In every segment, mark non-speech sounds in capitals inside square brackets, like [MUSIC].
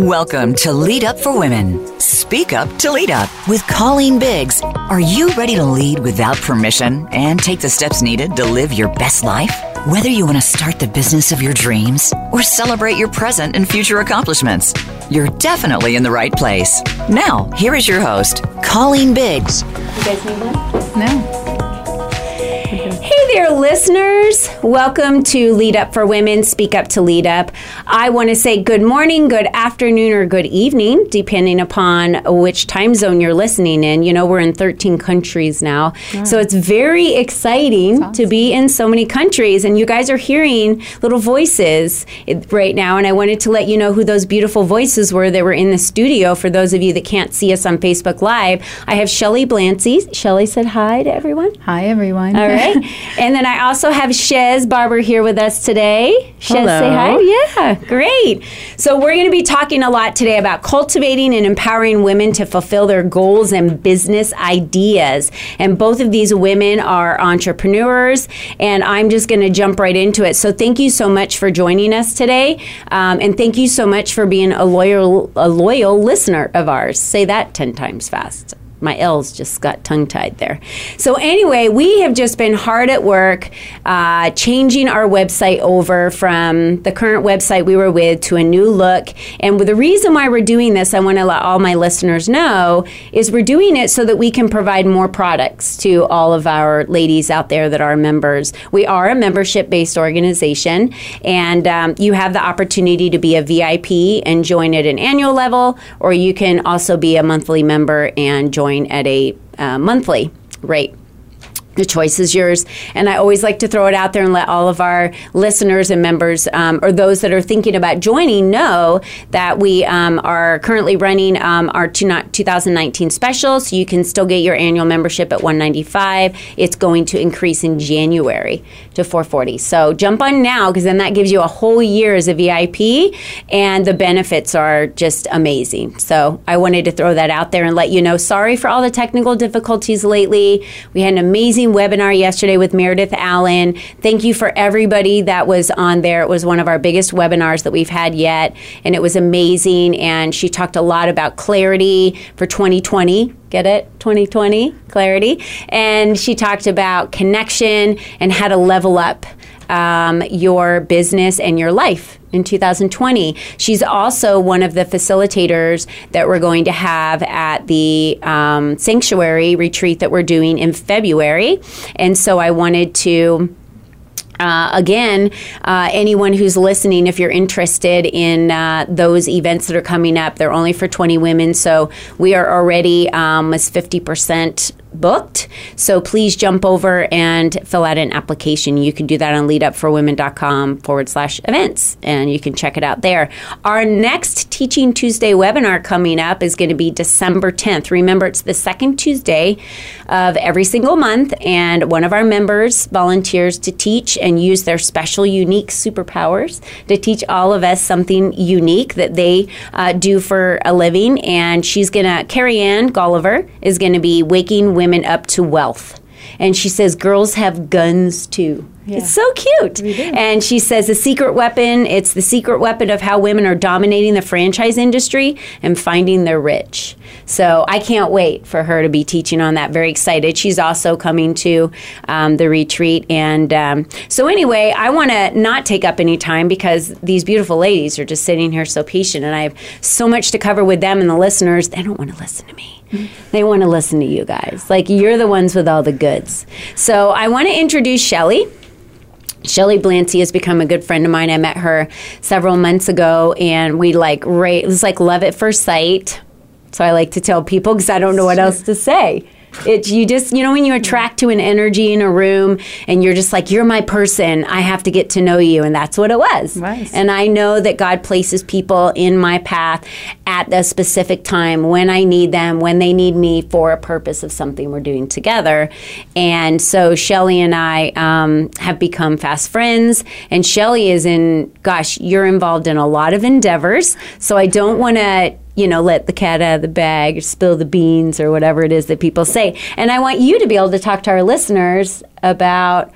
Welcome to Lead Up for Women. Speak Up to Lead Up with Colleen Biggs. Are you ready to lead without permission and take the steps needed to live your best life? Whether you want to start the business of your dreams or celebrate your present and future accomplishments, you're definitely in the right place. Now, here is your host, Colleen Biggs. You guys need one? No. There, listeners. Welcome to Lead Up for Women, Speak Up to Lead Up. I want to say good morning, good afternoon, or good evening, depending upon which time zone you're listening in. You know, we're in 13 countries now. So it's very exciting to be in so many countries. And you guys are hearing little voices right now. And I wanted to let you know who those beautiful voices were that were in the studio. For those of you that can't see us on Facebook Live, I have Shelley Blanzy. Shelley said hi to everyone. Hi, everyone. All right. [LAUGHS] and then I also have Shez Barber here with us today. Shez, Hello. say hi. Yeah, great. So we're going to be talking a lot today about cultivating and empowering women to fulfill their goals and business ideas. And both of these women are entrepreneurs, and I'm just going to jump right into it. So thank you so much for joining us today, um, and thank you so much for being a loyal a loyal listener of ours. Say that ten times fast my L's just got tongue tied there. So, anyway, we have just been hard at work uh, changing our website over from the current website we were with to a new look. And the reason why we're doing this, I want to let all my listeners know, is we're doing it so that we can provide more products to all of our ladies out there that are members. We are a membership based organization, and um, you have the opportunity to be a VIP and join at an annual level, or you can also be a monthly member and join at a uh, monthly rate. The choice is yours. And I always like to throw it out there and let all of our listeners and members, um, or those that are thinking about joining, know that we um, are currently running um, our 2019 special. So you can still get your annual membership at 195 It's going to increase in January to 440 So jump on now because then that gives you a whole year as a VIP, and the benefits are just amazing. So I wanted to throw that out there and let you know. Sorry for all the technical difficulties lately. We had an amazing webinar yesterday with Meredith Allen. Thank you for everybody that was on there. It was one of our biggest webinars that we've had yet, and it was amazing. And she talked a lot about clarity for 2020. Get it? 2020 clarity. And she talked about connection and how to level up um, your business and your life in 2020. She's also one of the facilitators that we're going to have at the um, sanctuary retreat that we're doing in February. And so I wanted to. Uh, again, uh, anyone who's listening, if you're interested in uh, those events that are coming up, they're only for 20 women. So we are already um, as 50% booked. So please jump over and fill out an application. You can do that on leadupforwomen.com forward slash events, and you can check it out there. Our next Teaching Tuesday webinar coming up is going to be December 10th. Remember, it's the second Tuesday of every single month, and one of our members volunteers to teach and use their special, unique superpowers to teach all of us something unique that they uh, do for a living. And she's going to, Carrie Ann Gulliver is going to be waking women up to wealth. And she says girls have guns too. Yeah. It's so cute. And she says the secret weapon, it's the secret weapon of how women are dominating the franchise industry and finding their rich. So I can't wait for her to be teaching on that. Very excited. She's also coming to um, the retreat. And um, so, anyway, I want to not take up any time because these beautiful ladies are just sitting here so patient, and I have so much to cover with them and the listeners. They don't want to listen to me. They want to listen to you guys. Like, you're the ones with all the goods. So, I want to introduce Shelley. Shelley Blanzy has become a good friend of mine. I met her several months ago, and we like. It was like love at first sight. So I like to tell people because I don't know what else to say. It's you just you know when you attract to an energy in a room and you're just like you're my person. I have to get to know you, and that's what it was. Nice. And I know that God places people in my path at a specific time when I need them, when they need me for a purpose of something we're doing together. And so Shelley and I um, have become fast friends. And Shelly is in, gosh, you're involved in a lot of endeavors. So I don't want to you know, let the cat out of the bag or spill the beans or whatever it is that people say. And I want you to be able to talk to our listeners about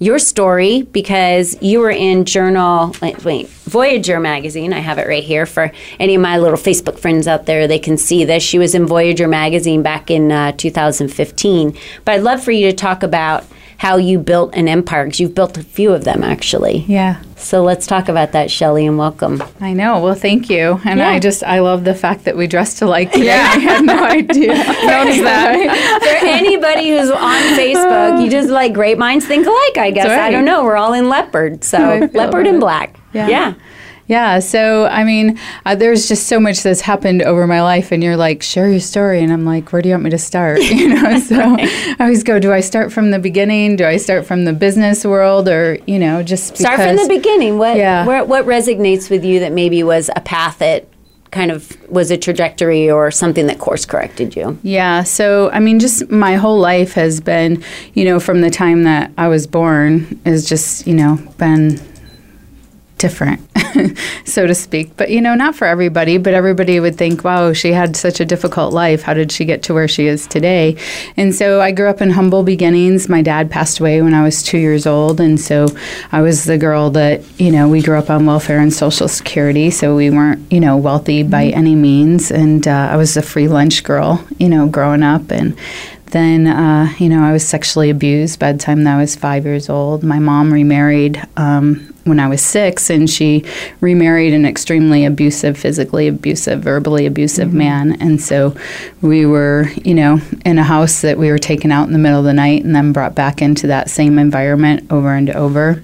your story because you were in Journal, wait, wait, Voyager magazine. I have it right here for any of my little Facebook friends out there. They can see this. She was in Voyager magazine back in uh, 2015. But I'd love for you to talk about how you built an empire because you've built a few of them actually. Yeah. So let's talk about that, Shelley, and welcome. I know. Well, thank you. And Yeah. I just, I love the fact that we dressed alike today. [LAUGHS] I had no idea. [LAUGHS] Notice that. For anybody who's on Facebook, you just like great minds think alike, I guess. That's I don't know. We're all in leopard. So [LAUGHS] leopard and black. Yeah. yeah. Yeah. So, I mean, uh, there's just so much that's happened over my life, and you're like, share your story. And I'm like, where do you want me to start? [LAUGHS] You know, [LAUGHS] so I always go, do I start from the beginning? Do I start from the business world? Or, you know, just Start from the beginning. What, Yeah. where, what resonates with you that maybe was a path that kind of was a trajectory or something that course corrected you? Yeah. So, I mean, just my whole life has been, you know, from the time that I was born, is just, you know, been different, [LAUGHS] so to speak. But, you know, not for everybody, but everybody would think, wow, she had such a difficult life. How did she get to where she is today? And so I grew up in humble beginnings. My dad passed away when I was two years old. And so I was the girl that, you know, we grew up on welfare and Social Security. So we weren't, you know, wealthy by any means. And uh, I was a free lunch girl, you know, growing up. And then, uh, you know, I was sexually abused by the time that I was five years old. My mom remarried um, when I was six, and she remarried an extremely abusive, physically abusive, verbally abusive man. And so we were, you know, in a house that we were taken out in the middle of the night and then brought back into that same environment over and over.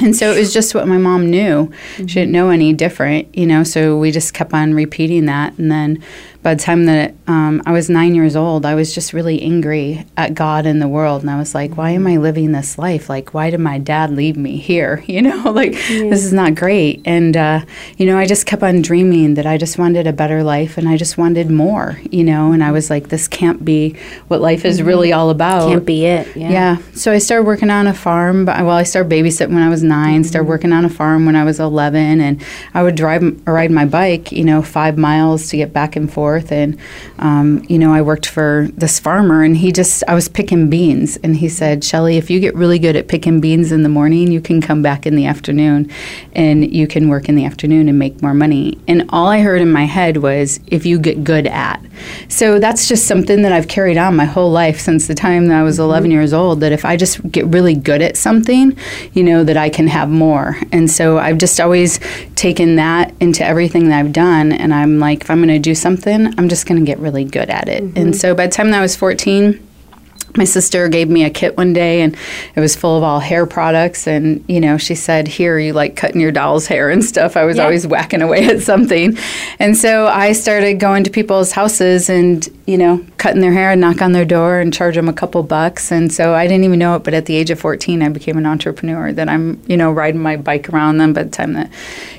And so it was just what my mom knew. She didn't know any different, you know, so we just kept on repeating that. And then by the time that um, I was nine years old, I was just really angry at God and the world. And I was like, why am I living this life? Like, why did my dad leave me here? [LAUGHS] You know, like, this is not great. And, uh, you know, I just kept on dreaming that I just wanted a better life and I just wanted more, you know, and I was like, this can't be what life is really all about. Can't be it. Yeah. Yeah. So I started working on a farm. But, well, I started babysitting when I was 9 Started working on a farm when I was eleven, and I would drive or ride my bike, you know, five miles to get back and forth. And um, you know, I worked for this farmer, and he just I was picking beans, and he said, "Shelley, if you get really good at picking beans in the morning, you can come back in the afternoon, and you can work in the afternoon and make more money." And all I heard in my head was, "If you get good at." So that's just something that I've carried on my whole life since the time that I was 11 years old. That if I just get really good at something, you know, that I can have more. And so I've just always taken that into everything that I've done. And I'm like, if I'm going to do something, I'm just going to get really good at it. And mm-hmm. so by the time I was 14, my sister gave me a kit one day and it was full of all hair products and you know she said here you like cutting your doll's hair and stuff. I was Yeah. always whacking away at something. And so i started going to people's houses and you know cutting their hair and knock on their door and charge them a couple bucks. And so i didn't even know it but at the age of 14 i became an entrepreneur that i'm you know riding my bike around them. By the time that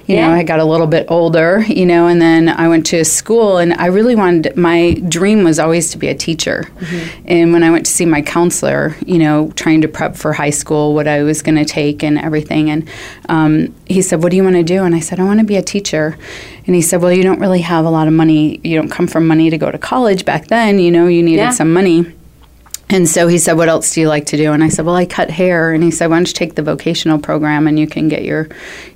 you know i got a little bit older you know and then i went to school and i really wanted my dream was always to be a teacher. Mm-hmm. And when i went to see my counselor you know trying to prep for high school what i was going to take and everything. And um, he said what do you want to do? And i said i want to be a teacher. And he said well you don't really have a lot of money. You don't come from money to go to college back then. You know you needed Yeah. some money and so he said, "What else do you like to do?" And I said, "Well, I cut hair." And he said, "Why don't you take the vocational program and you can get your,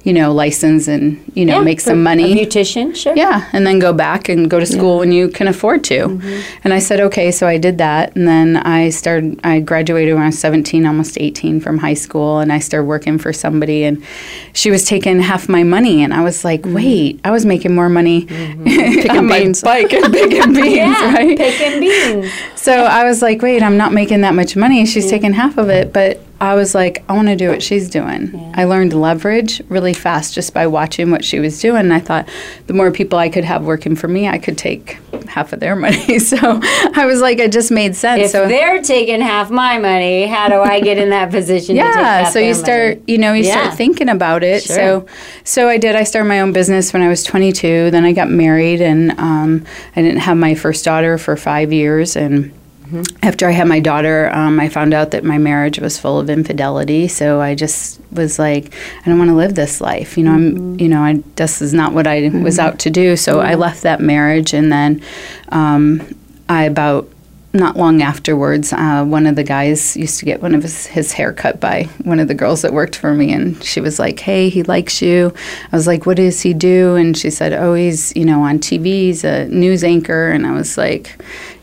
you know, license and you know Yeah, make some money." A beautician, sure. Yeah, and then go back and go to school when you can afford to. Mm-hmm. And I said, okay, so I did that. And then I started, I graduated when I was 17, almost 18 from high school, and I started working for somebody. And she was taking half my money. And I was like, Mm-hmm. wait, I was making more money [LAUGHS] on my beans. bike and [LAUGHS] picking beans, Yeah, right? picking beans. So I was like, wait, I'm not making that much money. She's taking half of it. But I was like, I want to do what she's doing. I learned leverage really fast just by watching what she was doing. And I thought the more people I could have working for me, I could take half of their [LAUGHS] money. So I was like, it just made sense. If so they're taking half my money, how do I get in that [LAUGHS] position? to take yeah so you start money? you know you Yeah. start thinking about it Sure. so so i did i started my own business when i was 22 then i got married and um, i didn't have my first daughter for five years and Mm-hmm. after I had my daughter, um, I found out that my marriage was full of infidelity. So I just was like, I don't want to live this life. You know, Mm-hmm. I'm, you know, I this is not what I was out to do. So I left that marriage, and then um, I about not long afterwards, uh, one of the guys used to get one of his, his hair cut by one of the girls that worked for me, and she was like, "Hey, he likes you." I was like, "What does he do?" And she said, "Oh, he's you know on TV, he's a news anchor." And I was like,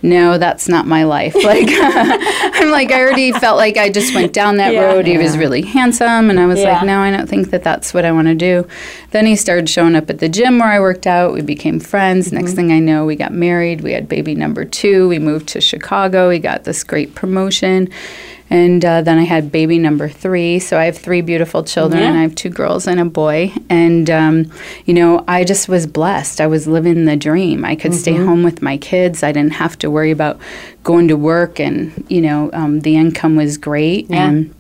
"No, that's not my life." [LAUGHS] Like, I'm like, I already felt like I just went down that Yeah. road. He was really handsome, and I was Yeah. like, "No, I don't think that that's what I want to do." Then he started showing up at the gym where I worked out. We became friends. Mm-hmm. Next thing I know, we got married. We had baby number two. We moved to Chicago. We got this great promotion. And uh, then I had baby number three. So I have three beautiful children, Yeah. and I have two girls and a boy. And, um, you know, I just was blessed. I was living the dream. I could Mm-hmm. stay home with my kids. I didn't have to worry about going to work, and, you know, um, the income was great. Yeah. And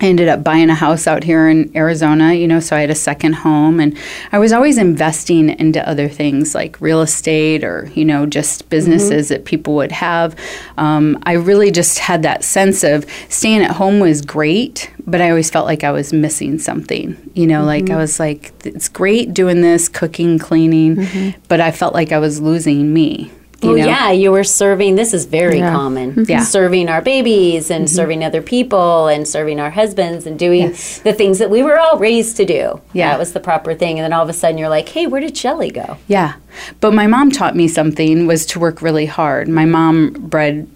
I ended up buying a house out here in Arizona, you know, so I had a second home. And I was always investing into other things like real estate or, you know, just mm-hmm. businesses that people would have. Um, I really just had that sense of staying at home was great, but I always felt like I was missing something, you know, like mm-hmm. I was like, it's great doing this, cooking, cleaning, mm-hmm. but I felt like I was losing me. You Well, know? yeah, you were serving. This is very Yeah. common. Mm-hmm. Yeah. Serving our babies and mm-hmm. serving other people and serving our husbands and doing Yes. the things that we were all raised to do. Yeah. That was the proper thing. And then all of a sudden you're like, hey, where did Shelley go? Yeah. But my mom taught me something was to work really hard. My mom bred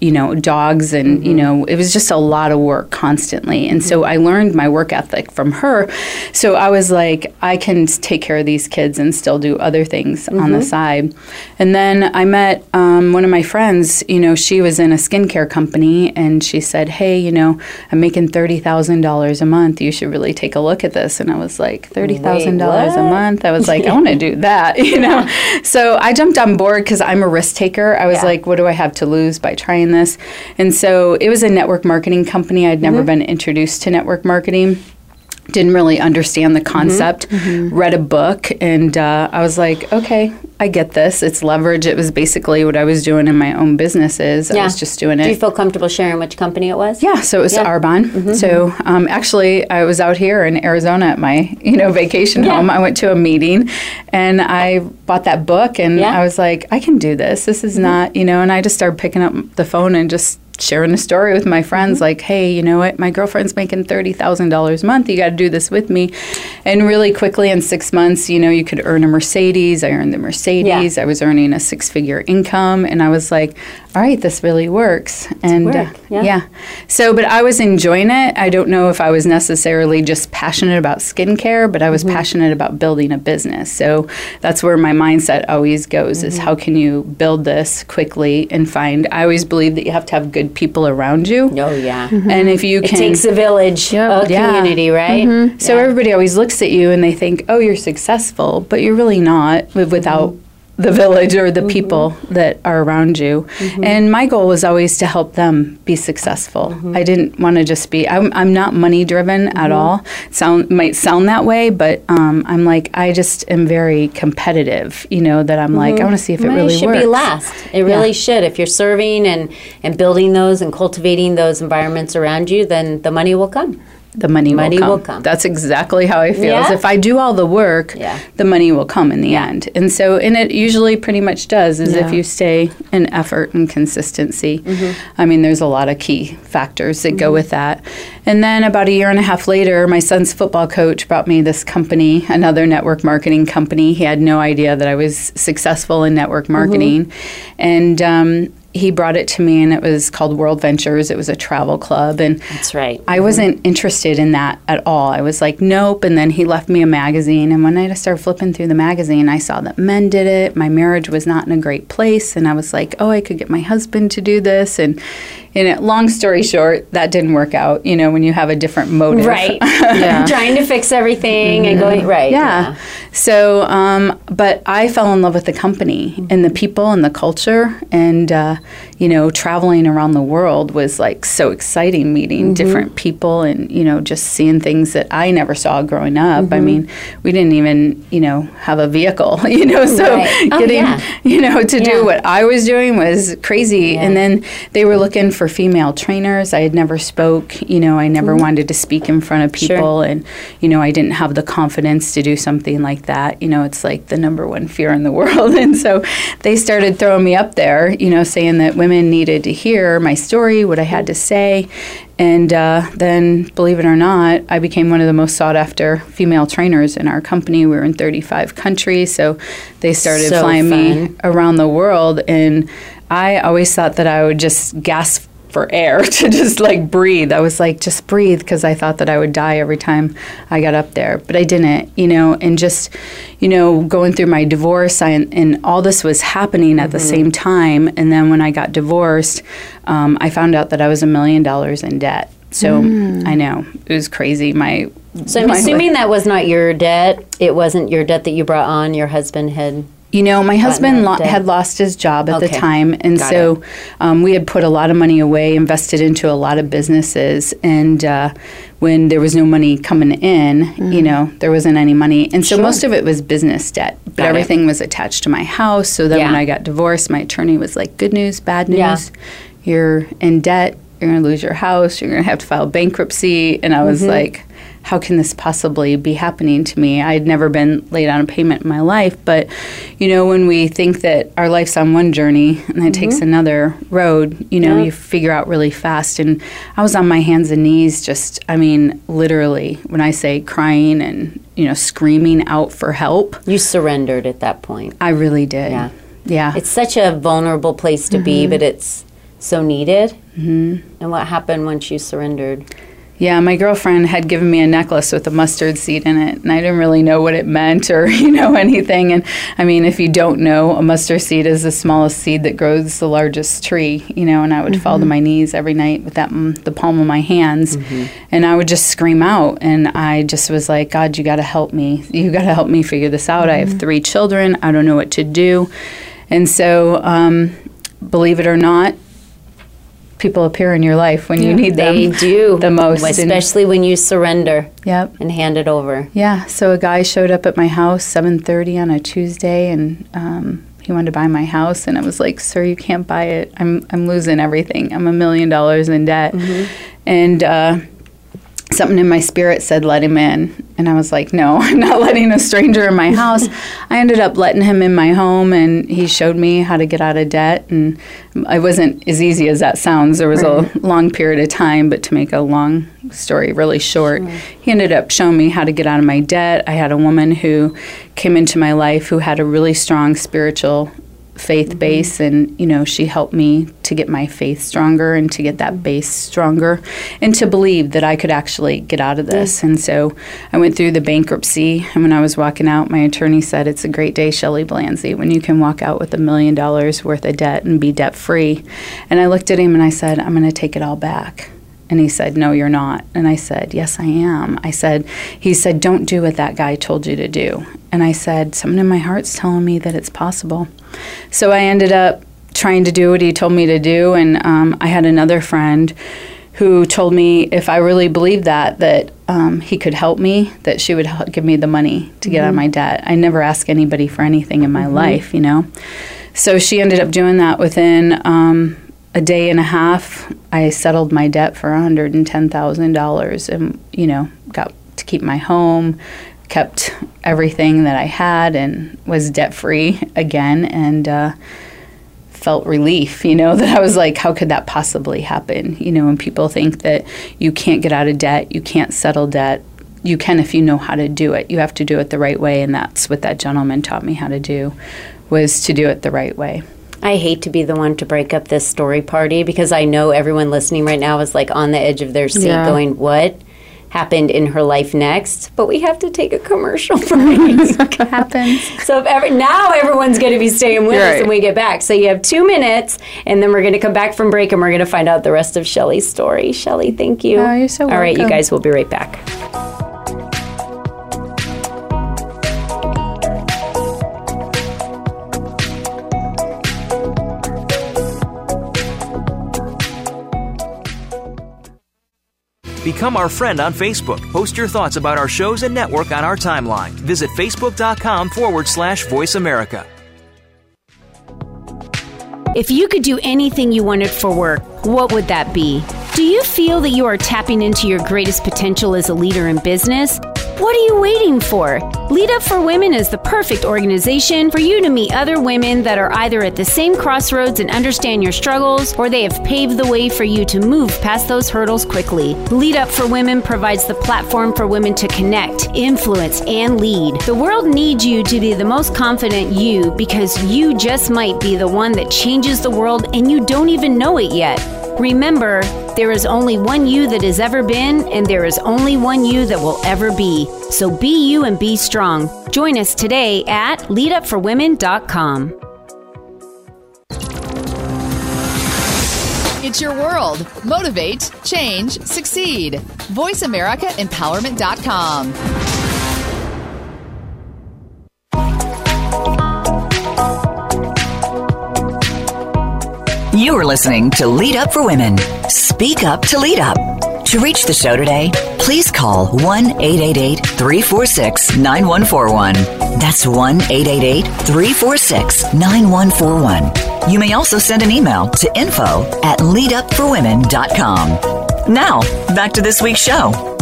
you know dogs and you mm-hmm. know it was just a lot of work constantly. And so mm-hmm. i learned my work ethic from her. So i was like i can take care of these kids and still do other things on the mm-hmm. side. And then i met um, one of my friends you know she was in a skincare company and she said hey you know i'm making $30000 a month. You should really take a look at this. And i was like $30000 a month? I was like i want to do that [LAUGHS] you know? [LAUGHS] So i jumped on board because i'm a risk taker. I was Yeah. like what do i have to lose by trying this. And so it was a network marketing company. I'd never mm-hmm. been introduced to network marketing didn't really understand the concept read a book and uh, i was like okay i get this it's leverage it was basically what i was doing in my own businesses i was just doing it. Do you feel comfortable sharing which company it was? yeah, so it was Yeah. Mm-hmm. Arbonne. So um, actually, I was out here in Arizona at my you know vacation Yeah. home. I went to a meeting, and I bought that book, and Yeah. I was like, I can do this. This is not you know. And I just started picking up the phone and just sharing a story with my friends, Mm-hmm. like, hey, you know what? My girlfriend's making thirty thousand dollars a month. You got to do this with me. And really quickly, in six months, you know, you could earn a Mercedes. I earned the Mercedes. I was earning a six-figure income, and I was like, all right, this really works. And work, uh, yeah. yeah. So, but I was enjoying it. I don't know if I was necessarily just passionate about skincare, but I was mm-hmm. passionate about building a business. So that's where my mindset always goes is mm-hmm. how can you build this quickly and find I always believe that you have to have good people around you. Oh, yeah. Mm-hmm. And if you can. It takes a village, a Yeah. community, right? so Yeah. everybody always looks at you and they think, "Oh, you're successful," but you're really not wi- without the village or the mm-hmm. people that are around you. Mm-hmm. And my goal was always to help them be successful. Mm-hmm. I didn't want to just be. I'm, I'm not money driven at all. Sound might sound that way, but um, I'm like I just am very competitive. You know that I'm like I want to see if it Money really should works. be last. It really should. If you're serving and, and building those and cultivating those environments around you, then the money will come. The money, Money will, will come. come. That's exactly how I feel. Yeah? if I do all the work, Yeah. the money will come in the end. And so, and it usually pretty much does. Is if you stay in effort and consistency. Mm-hmm. I mean, there's a lot of key factors that go with that. And then about a year and a half later, my son's football coach brought me this company, another network marketing company. He had no idea that I was successful in network Mm-hmm. marketing, and. Um, he brought it to me and it was called World Ventures. It was a travel club and That's right. I wasn't interested in that at all. I was like, nope. And then he left me a magazine. And one night I started flipping through the magazine. I saw that men did it. My marriage was not in a great place. And I was like, oh, I could get my husband to do this. And, and long story short, that didn't work out, you know, when you have a different motive. Right. [LAUGHS] [LAUGHS] Trying to fix everything and going, right. Yeah. So, um, but I fell in love with the company and the people and the culture, and uh, you know, traveling around the world was like so exciting. Meeting different people and you know, just seeing things that I never saw growing up. I mean, we didn't even you know have a vehicle, [LAUGHS] you know, so Right. Oh, getting yeah. you know to Yeah. do what I was doing was crazy. Yeah. And then they were looking for for female trainers. I had never spoke. You know, I never wanted to speak in front of Sure. people, and you know, I didn't have the confidence to do something like that. You know, it's like the number one fear in the [LAUGHS] world, and so they started throwing me up there. You know, saying that women needed to hear my story, what I had to say, and uh, then, believe it or not, I became one of the most sought after female trainers in our company. We were in 35 countries, so they started So flying me around the world. And I always thought that I would just gasp for air [LAUGHS] to just like breathe. I was like, just breathe because I thought that I would die every time I got up there. But I didn't, you know, and just, you know, going through my divorce I, and all this was happening at the Mm-hmm. same time. And then when I got divorced, um, I found out that I was a million dollars in debt. So I know it was crazy. My Mm. So I'm assuming that was not your debt. It wasn't your debt that you brought on. Your husband had. You know, my husband lo- had lost his job at the time, and Got so um, we had put a lot of money away, invested into a lot of businesses, and uh, when there was no money coming in, you know, there wasn't any money, and so Mm-hmm. Sure. most of it was business debt, but Got it. everything was attached to my house. So then when I got divorced, my attorney was like, "Good news, bad news, Yeah. you're in debt, you're going to lose your house, you're going to have to file bankruptcy," and I was Mm-hmm. like how can this possibly be happening to me? I had never been late on a payment in my life, but you know, when we think that our life's on one journey and it takes another road, you know, Yep. you figure out really fast. And I was on my hands and knees, just, I mean, literally, when I say crying and, you know, screaming out for help, You surrendered at that point. I really did. Yeah. Yeah. It's such a vulnerable place to be, but it's so needed. Mm-hmm. And what happened once you surrendered? Yeah, my girlfriend had given me a necklace with a mustard seed in it, and I didn't really know what it meant or [LAUGHS] you know anything. And I mean, if you don't know, a mustard seed is the smallest seed that grows the largest tree. You know, and I would fall to mm-hmm. my knees every night with that mm, the palm of my hands, mm-hmm. and I would just scream out. And I just was like, God, you got to help me. You got to help me figure this out. I have mm-hmm. three children. I don't know what to do, and so. Um, Believe it or not, people appear in your life when you need them They do the most. and- especially when you surrender Yep. and hand it over. Yeah. So a guy showed up at my house 7:30 on a Tuesday, and um, he wanted to buy my house, and I was like, "Sir, you can't buy it. I'm I'm losing everything. I'm a million dollars in debt." And uh, something in my spirit said, "Let him in," and I was like, "No, [LAUGHS] I'm not letting a stranger in my house." I ended up letting him in my home, and he showed me how to get out of debt. And i wasn't as easy as that sounds. There was a long period of time, but to make a long story really short, he ended up showing me how to get out of my debt. I had a woman who came into my life who had a really strong spiritual faith mm-hmm. base and you know she helped me to get my faith stronger and to get that base stronger and to believe that I could actually get out of this. And so I went through the bankruptcy and when I was walking out my attorney said it's a great day Shelley Blanzy when you can walk out with a million dollars worth of debt and be debt free and I looked at him and I said I'm going to take it all back and he said, No, you're not. And I said, Yes, I am. I said, He said, Don't do what that guy told you to do. And I said, Something in my heart's telling me that it's possible. So I ended up trying to do what he told me to do. And um, I had another friend who told me if I really believed that, that um, he could help me, that she would hel- give me the money to get out of my debt. I never ask anybody for anything in my life, you know. So she ended up doing that within um, a day and a half. I settled my debt for $110,000 and, you know, got to keep my home, kept everything that I had, and was debt free again. And, uh, felt relief, you know, [LAUGHS] that I was like, how could that possibly happen? You know, when people think that you can't get out of debt, you can't settle debt, you can if you know how to do it. You have to do it the right way, and that's what that gentleman taught me how to do, was to do it the right way. I hate to be the one to break up this story party because I know everyone listening right now is like on the edge of their seat Yeah. going, What happened in her life next? But we have to take a commercial [LAUGHS] break. [LAUGHS] happens. so now everyone's going to be staying with us Right. when we get back. So you have two minutes, and then we're going to come back from break and we're going to find out the rest of Shelley's story. Shelley, thank you. Oh, you're so All right, you guys, we'll be right back. Become our friend on Facebook. Post your thoughts about our shows and network on our timeline. Visit facebook.com forward slash voice America. If you could do anything you wanted for work, what would that be? Do you feel that you are tapping into your greatest potential as a leader in business? What are you waiting for? Lead Up for Women is the perfect organization for you to meet other women that are either at the same crossroads and understand your struggles, or they have paved the way for you to move past those hurdles quickly. Lead Up for Women provides the platform for women to connect, influence, and lead. The world needs you to be the most confident you because you just might be the one that changes the world and you don't even know it yet. Remember, there is only one you that has ever been, and there is only one you that will ever be. So be you and be strong. Join us today at leadupforwomen.com. It's your world. Motivate, change, succeed. VoiceAmericaEmpowerment.com. You are listening to Lead Up for Women. Speak up to lead up. To reach the show today, please call 1 888 346 9141. That's 1 888 346 9141. You may also send an email to info at leadupforwomen.com. Now, back to this week's show.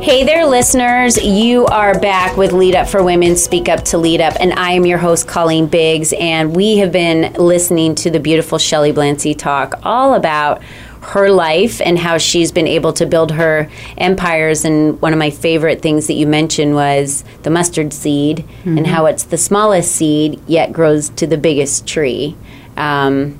Hey there, listeners. You are back with Lead Up for Women, Speak Up to Lead Up, and I am your host, Colleen Biggs. And we have been listening to the beautiful Shelley Blanzy talk all about her life and how she's been able to build her empires. And one of my favorite things that you mentioned was the mustard seed and how it's the smallest seed yet grows to the biggest tree. Um,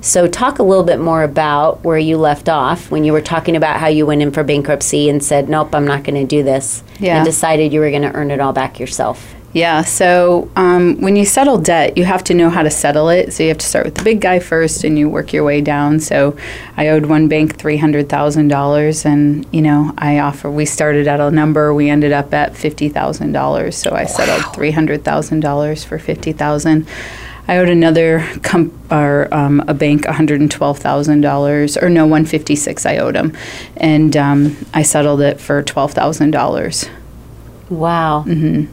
so, talk a little bit more about where you left off when you were talking about how you went in for bankruptcy and said, Nope, I'm not going to do this. Yeah. And decided you were going to earn it all back yourself. Yeah, so um, when you settle debt, you have to know how to settle it. So you have to start with the big guy first, and you work your way down. So I owed one bank three hundred thousand dollars, and you know I offer. We started at a number, we ended up at fifty thousand dollars. So I settled three hundred thousand dollars for fifty thousand. I owed another comp- or um, a bank one hundred and twelve thousand dollars, or no, one fifty six. I owed them, and um, I settled it for twelve thousand dollars. Wow. Mm-hmm.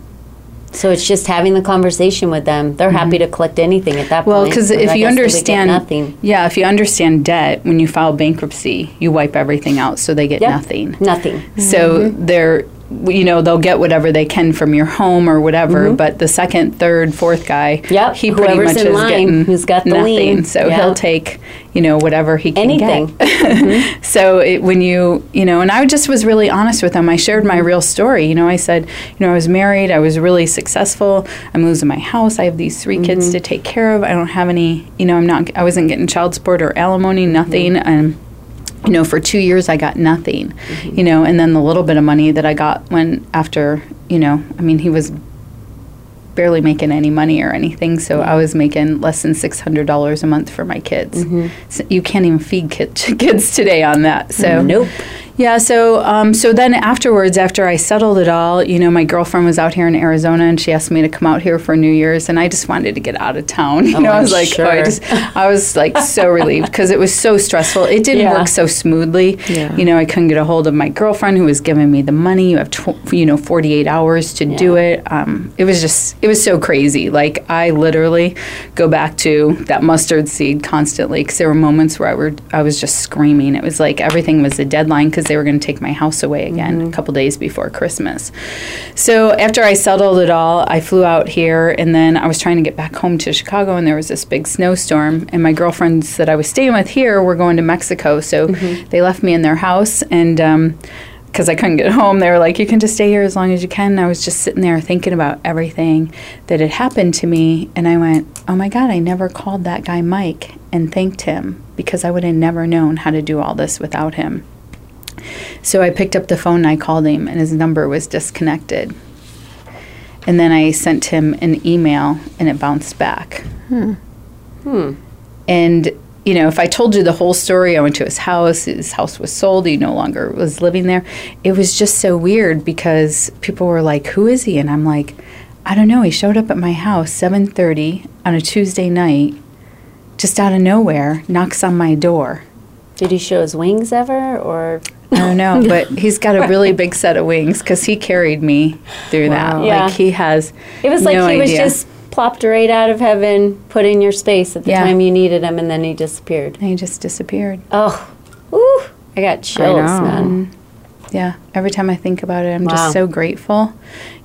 So it's just having the conversation with them. They're happy to collect anything at that Mm-hmm. Well, point. because if I you guess they would get understand, nothing. yeah, if you understand debt, when you file bankruptcy, you wipe everything out, so they get Yep. nothing. Nothing. So they're, you know, they'll get whatever they can from your home or whatever. Mm-hmm. But the second, third, fourth guy, Mm-hmm. Yep, he pretty whoever's much in is line, getting who's got the nothing. lien. So Yeah. he'll take, you know, whatever he can Anything. get. [LAUGHS] Mm-hmm. so it, when you, you know, and I just was really honest with them. I shared my real story. You know, I said, you know, I was married. I was really successful. I'm losing my house. I have these 3 kids mm-hmm. to take care of. I don't have any. You know, I'm not. I wasn't getting child support or alimony. Nothing. And you know, for two years I got nothing, mm-hmm. you know, and then the little bit of money that I got when after, you know, I mean, he was barely making any money or anything, so mm-hmm. I was making less than six hundred dollars a month for my kids. Mm-hmm. So you can't even feed kid, [LAUGHS] kids today on that. So Nope. Yeah. So um, so then afterwards, after I settled it all, you know, my girlfriend was out here in Arizona, and she asked me to come out here for New Year's, and I just wanted to get out of town. [LAUGHS] You know, I I'm was like, oh, I just I was like so [LAUGHS] relieved because it was so stressful. It didn't Yeah. work so smoothly. Yeah. You know, I couldn't get a hold of my girlfriend who was giving me the money. You have tw- you know 48 hours to do it. Um, it was just it was so crazy. Like I literally go back to that mustard seed constantly because there were moments where I were I was just screaming. It was like everything was a deadline because they were going to take my house away again a couple days before Christmas. So after I settled it all, I flew out here, and then I was trying to get back home to Chicago, and there was this big snowstorm. And my girlfriends that I was staying with here were going to Mexico, so they left me in their house, and um, because I couldn't get home, they were like, "You can just stay here as long as you can." And I was just sitting there thinking about everything that had happened to me, and I went, "Oh my God, I never called that guy Mike and thanked him because I would have never known how to do all this without him." So I picked up the phone and I called him, and his number was disconnected. And then I sent him an email, and it bounced back. Hmm. And you know, if I told you the whole story, I went to his house. His house was sold. He no longer was living there. It was just so weird because people were like, "Who is he?" And I'm like, "I don't know." He showed up at my house 7:30 on a Tuesday night, just out of nowhere, knocks on my door. Did he show his wings ever, or I don't know, but [LAUGHS] he's got a really big set of wings because he carried me through that. Yeah. Like he has. it was no like he was just plopped right out of heaven, put in your space at the Yeah. time you needed him, and then he disappeared. And he just disappeared. Oh, ooh, I got chills, know. man. Yeah, every time I think about it, I'm Wow. just so grateful,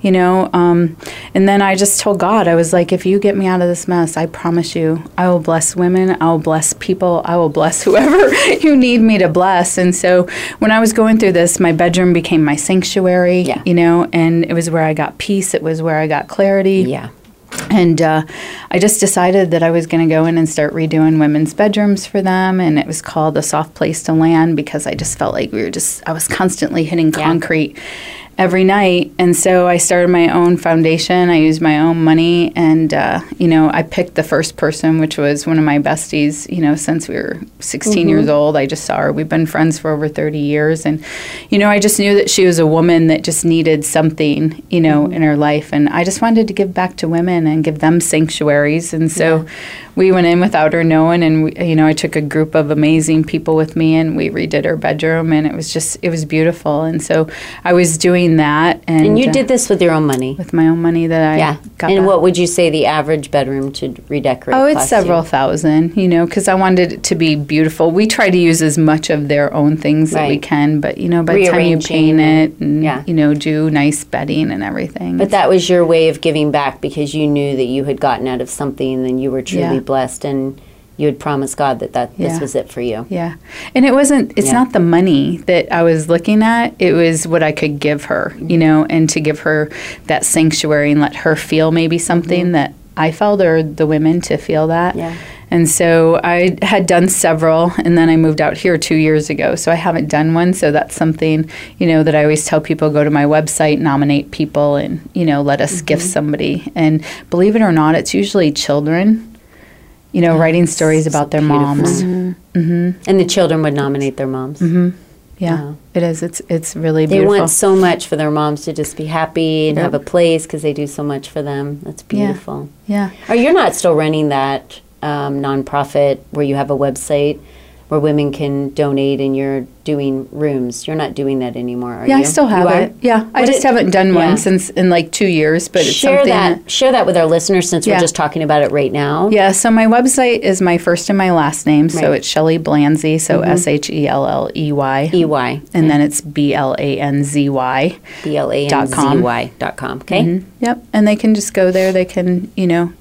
you know. Um, and then I just told God, I was like, if you get me out of this mess, I promise you, I will bless women, I will bless people, I will bless [LAUGHS] whoever you need me to bless. And so when I was going through this, my bedroom became my sanctuary, Yeah. you know, and it was where I got peace, it was where I got clarity. Yeah. And uh, I just decided that I was going to go in and start redoing women's bedrooms for them. And it was called A Soft Place to Land because I just felt like we were just, I was constantly hitting concrete every night. And so I started my own foundation. I used my own money. And, uh, you know, I picked the first person, which was one of my besties, you know, since we were 16 years old. I just saw her. We've been friends for over 30 years. And, you know, I just knew that she was a woman that just needed something, you know, in her life. And I just wanted to give back to women and give them sanctuaries. And so we went in without her knowing. And, we, you know, I took a group of amazing people with me and we redid her bedroom. And it was just, it was beautiful. And so I was doing that. And, And you uh, did this with your own money. with my own money that I Yeah. got. And back. what would you say the average bedroom to redecorate? Oh, it's several thousand, you know, because I wanted it to be beautiful. We try to use as much of their own things that we can, but you know, by the time you paint it and yeah. you know, do nice bedding and everything. But that was your way of giving back because you knew that you had gotten out of something and you were truly Yeah. blessed and you had promised God that, that this was it for you. yeah, and it wasn't. It's Yeah. not the money that I was looking at. It was what I could give her, you know, and to give her that sanctuary and let her feel maybe something that I felt, or the women to feel that. Mm-hmm. Yeah. And so I had done several, and then I moved out here two years ago. So I haven't done one. So that's something, you know, that I always tell people go to my website, nominate people, and, you know, let us gift Mm-hmm. somebody. And believe it or not, it's usually children, you know, writing stories about their moms. Mm-hmm. Mm-hmm. And the children would nominate their moms. Mm-hmm. Yeah, Wow. it is. It's it's really beautiful. They want so much for their moms to just be happy and Yep. have a place because they do so much for them. That's beautiful. yeah. Oh, you're not still running that um, nonprofit where you have a website where women can donate and you're doing rooms. You're not doing that anymore, are Yeah, you? Yeah, I still have it. Yeah, I but just it, haven't done yeah. one since in like two years. But it's Share something that, share that with our listeners since Yeah. we're just talking about it right now. Yeah, so my website is my first and my last name. So Right. Mm-hmm. it's Shelley Blanzy, so S H E L L E Y. EY. And then it's B L A N Z Y. B L A N Dot Z. Y dot com. Okay. Mhm. Yep. And they can just go there. They can, you know,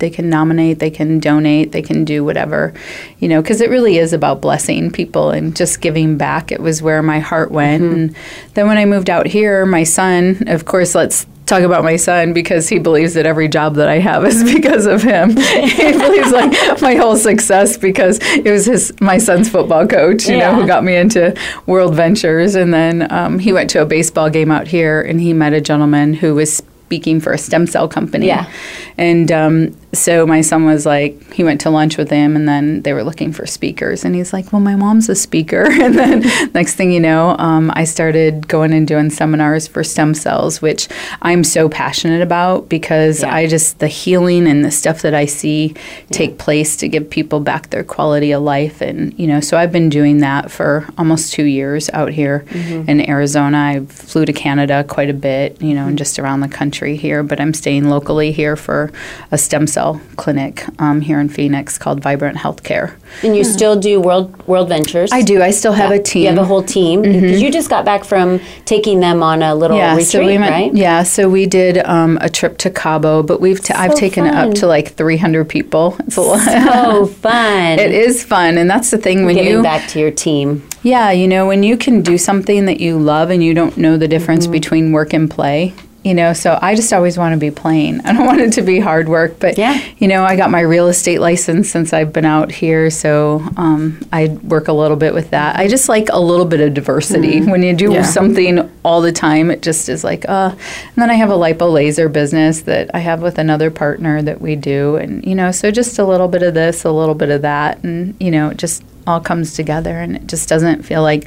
they can nominate, they can donate, they can do whatever, you know, because it really is about blessing people and just giving back. It was where my heart went. Mm-hmm. And then when I moved out here, my son, of course, let's talk about my son because he believes that every job that I have is [LAUGHS] because of him. [LAUGHS] he believes like my whole success because it was his my son's football coach, you know, who got me into World Ventures. And then um, he went to a baseball game out here and he met a gentleman who was speaking for a stem cell company. Yeah. And um, so my son was like, he went to lunch with him, and then they were looking for speakers. And he's like, Well, my mom's a speaker. [LAUGHS] And then next thing you know, um, I started going and doing seminars for stem cells, which I'm so passionate about because Yeah. I just, the healing and the stuff that I see take place to give people back their quality of life. And, you know, so I've been doing that for almost two years out here Mm-hmm. in Arizona. I flew to Canada quite a bit, you know, and just around the country here, but I'm staying locally here for a stem cell clinic um, here in Phoenix called Vibrant Healthcare. And you still do World World Ventures. I do. I still have Yeah. a team. You have a whole team because you just got back from taking them on a little yeah, retreat, so we went, right? Yeah, so we did um, a trip to Cabo, but we've t- I've So taken it fun. up to like 300 people. It's a lot. So fun. It is fun, and that's the thing when Giving you back to your team. Yeah, you know, when you can do something that you love and you don't know the difference between work and play, you know, so I just always want to be playing. [LAUGHS] I don't want it to be hard work, but, Yeah. you know, I got my real estate license since I've been out here, so um, I work a little bit with that. I just like a little bit of diversity. When you do something all the time, it just is like, uh, and then I have a lipo laser business that I have with another partner that we do, and, you know, so just a little bit of this, a little bit of that, and, you know, it just all comes together and it just doesn't feel like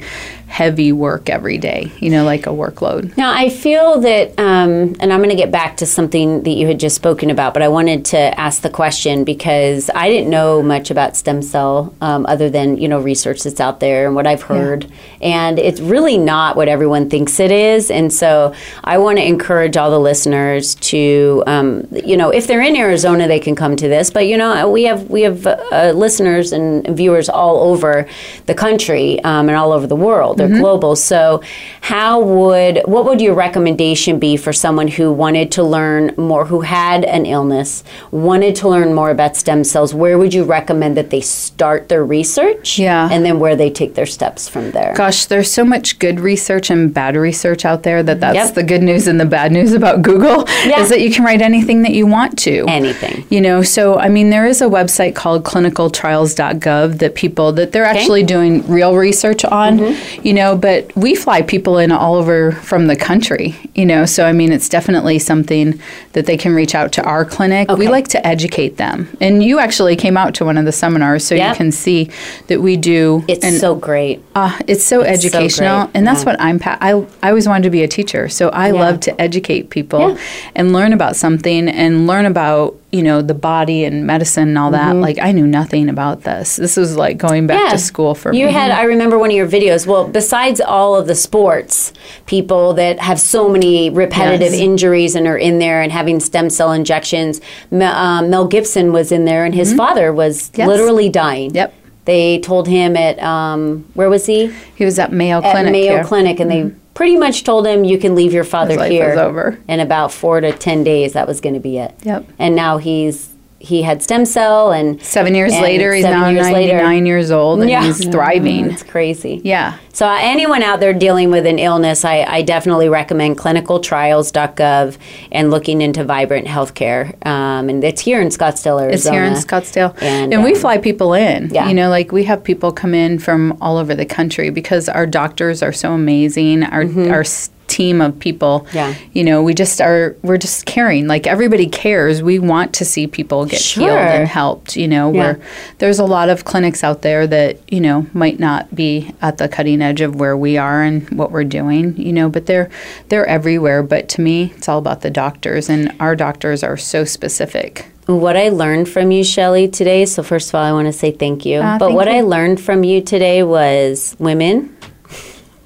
heavy work every day, you know, like a workload. Now, I feel that, um, and I'm going to get back to something that you had just spoken about, but I wanted to ask the question because I didn't know much about stem cell um, other than, you know, research that's out there and what I've heard. And it's really not what everyone thinks it is. And so I want to encourage all the listeners to, um, you know, if they're in Arizona, they can come to this. But, you know, we have, we have uh, listeners and viewers all over the country um, and all over the world. They're global. So, how would what would your recommendation be for someone who wanted to learn more, who had an illness, wanted to learn more about stem cells? Where would you recommend that they start their research? Yeah. and then where they take their steps from there. Gosh, there's so much good research and bad research out there that that's Yep. the good news and the bad news about Google Yeah. is that you can write anything that you want to. Anything. You know, so I mean, there is a website called clinicaltrials.gov that people that they're actually doing real research on. Mm-hmm. You know, but we fly people in all over from the country. You know, so I mean, it's definitely something that they can reach out to our clinic. We like to educate them, and you actually came out to one of the seminars, so Yep. you can see that we do. It's and- so great. uh, it's so It's educational, great, and that's yeah. what I'm. Pa- I I always wanted to be a teacher, so I Yeah. love to educate people Yeah. and learn about something and learn about you know the body and medicine and all that. Like I knew nothing about this. This was like going back to school for you me. had, I remember one of your videos. Well, besides all of the sports people that have so many repetitive Yes. injuries and are in there and having stem cell injections, Mel, um, Mel Gibson was in there, and his father was Mm-hmm. Yes. literally dying. Yep. They told him at um, where was he? he was at Mayo At Clinic. Mayo here. Mm-hmm. Clinic, and they pretty much told him you can leave your father here over. in about four to ten days. That was going to be it. Yep. And now he's he had stem cell and Seven years and later, he's now years later- years old and Yeah. he's thriving. It's crazy. Yeah. So, uh, anyone out there dealing with an illness, I, I definitely recommend clinicaltrials.gov and looking into Vibrant Healthcare. Um, and it's here in Scottsdale, Arizona. It's here in Scottsdale. And, And, we um, fly people in. yeah. You know, like we have people come in from all over the country because our doctors are so amazing. Our our s- team of people. Yeah. You know, we just are we're just caring. Like everybody cares. We want to see people get healed and helped, you know, Yeah. where there's a lot of clinics out there that, you know, might not be at the cutting edge of where we are and what we're doing, you know, but they're they're everywhere. But to me, it's all about the doctors and our doctors are so specific. What I learned from you, Shelley, today. So, first of all, I want to say thank you. Ah, but thank what I learned from you today was women.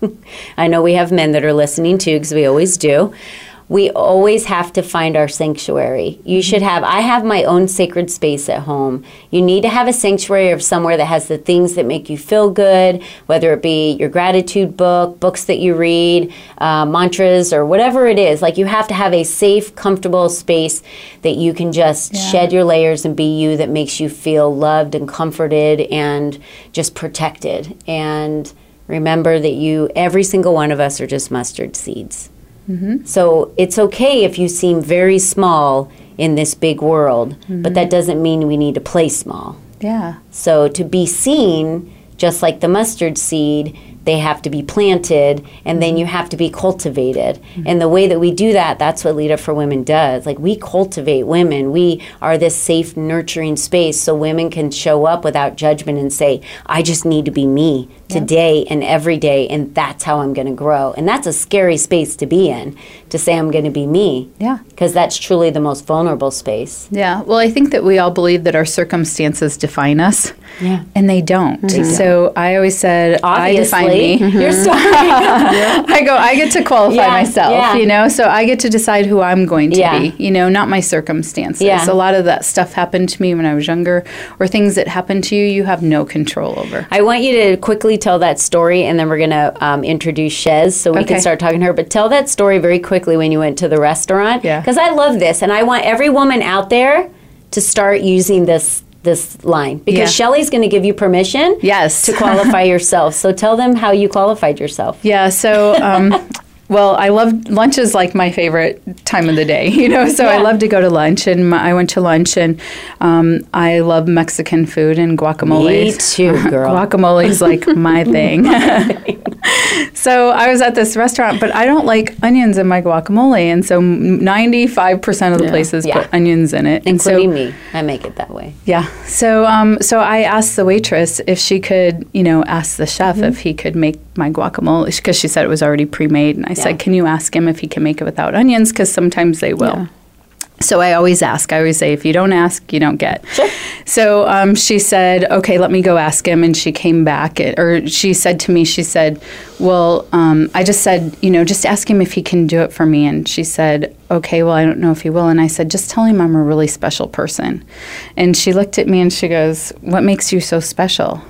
[LAUGHS] I know we have men that are listening too, because we always do. We always have to find our sanctuary. You should have, I have my own sacred space at home. You need to have a sanctuary of somewhere that has the things that make you feel good, whether it be your gratitude book, books that you read, uh, mantras, or whatever it is. Like you have to have a safe, comfortable space that you can just shed your layers and be you that makes you feel loved and comforted and just protected. And remember that you, every single one of us, are just mustard seeds. Mm-hmm. So it's okay if you seem very small in this big world, but mm-hmm. that doesn't mean we need to play small. Yeah. So to be seen, just like the mustard seed, they have to be planted and then you mm-hmm. have to be cultivated. Mm-hmm. And the way that we do that, that's what Lead Up for Women does. Like we cultivate women. We are this safe, nurturing space so women can show up without judgment and say, I just need to be me today and every day, and that's how I'm going to grow. And that's a scary space to be in, to say I'm going to be me. Yeah. Because that's truly the most vulnerable space. Yeah. Well, I think that we all believe that our circumstances define us. Yeah. And they don't. So I always said, I define Obviously, me. [LAUGHS] you're sorry. [LAUGHS] I go, I get to qualify Yeah, myself, yeah. you know? So I get to decide who I'm going to Yeah. be, you know, not my circumstances. Yeah. A lot of that stuff happened to me when I was younger, or things that happen to you, you have no control over. I want you to quickly tell that story, and then we're going to um, introduce Shez so we can start talking to her. But tell that story very quickly when you went to the restaurant. Yeah. Because I love this, and I want every woman out there to start using this this line because Yeah. Shelley's going to give you permission. Yes. To qualify [LAUGHS] yourself. So tell them how you qualified yourself. Yeah, so um, [LAUGHS] well, I love lunch is like my favorite time of the day, [LAUGHS] you know. So I love to go to lunch, and my, I went to lunch, and um, I love Mexican food and guacamole. Me too, [LAUGHS] girl. guacamole is like [LAUGHS] my thing. so I was at this restaurant, but I don't like onions in my guacamole, and so ninety-five percent of the places Yeah. put onions in it, and so Including me. I make it that way. yeah. So um so I asked the waitress if she could, you know, ask the chef Mm-hmm. if he could make my guacamole because she said it was already pre-made and I Yeah. said, "Can you ask him if he can make it without onions cuz sometimes they will." So I always ask. I always say, if you don't ask, you don't get. Sure. So um, she said, okay, let me go ask him. And she came back, it, or she said to me, she said, well, um, I just said, you know, just ask him if he can do it for me. And she said, okay, well, I don't know if he will. And I said, just tell him I'm a really special person. And she looked at me and she goes, what makes you so special?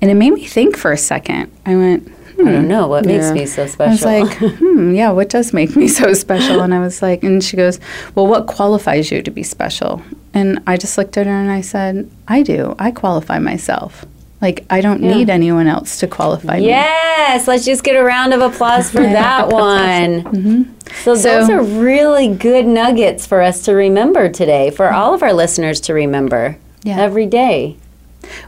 And it made me think for a second. I went, I don't know what makes Yeah. me so special. I was like, [LAUGHS] hmm, yeah, what does make me so special? And I was like, and she goes, well, what qualifies you to be special? And I just looked at her and I said, I do. I qualify myself. Like, I don't need anyone else to qualify me. yes, let's just get a round of applause for that [LAUGHS] one. So, So- those are really good nuggets for us to remember today, for all of our listeners to remember Yeah. every day.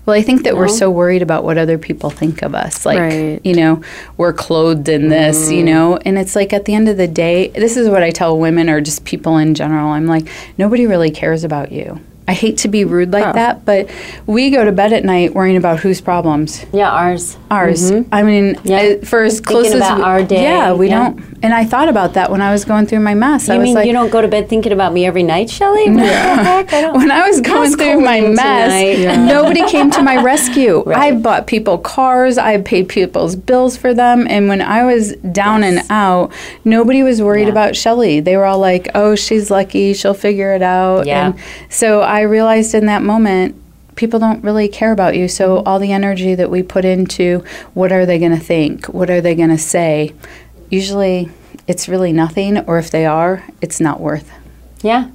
Well, I think that we're so worried about what other people think of us. Like, Right. you know, we're clothed in this, you mm. know, and it's like at the end of the day, this is what I tell women or just people in general. I'm like, nobody really cares about you. I hate to be rude like that, but we go to bed at night worrying about whose problems. Yeah, ours. Ours. I mean, Yeah. uh, for as close as we, our day, Yeah, we yeah. don't. And I thought about that when I was going through my mess. I You was mean like, you don't go to bed thinking about me every night, [LAUGHS] the heck? I don't. when I was going through my mess, tonight? [LAUGHS] nobody came to my rescue. [LAUGHS] I bought people cars, I paid people's bills for them, and when I was down and out, nobody was worried Yeah. about Shelley. They were all like, "Oh, she's lucky; she'll figure it out." Yeah. And so I realized in that moment. People don't really care about you. So, all the energy that we put into what are they going to think? What are they going to say? Usually, it's really nothing, or if they are, it's not worth, Yeah.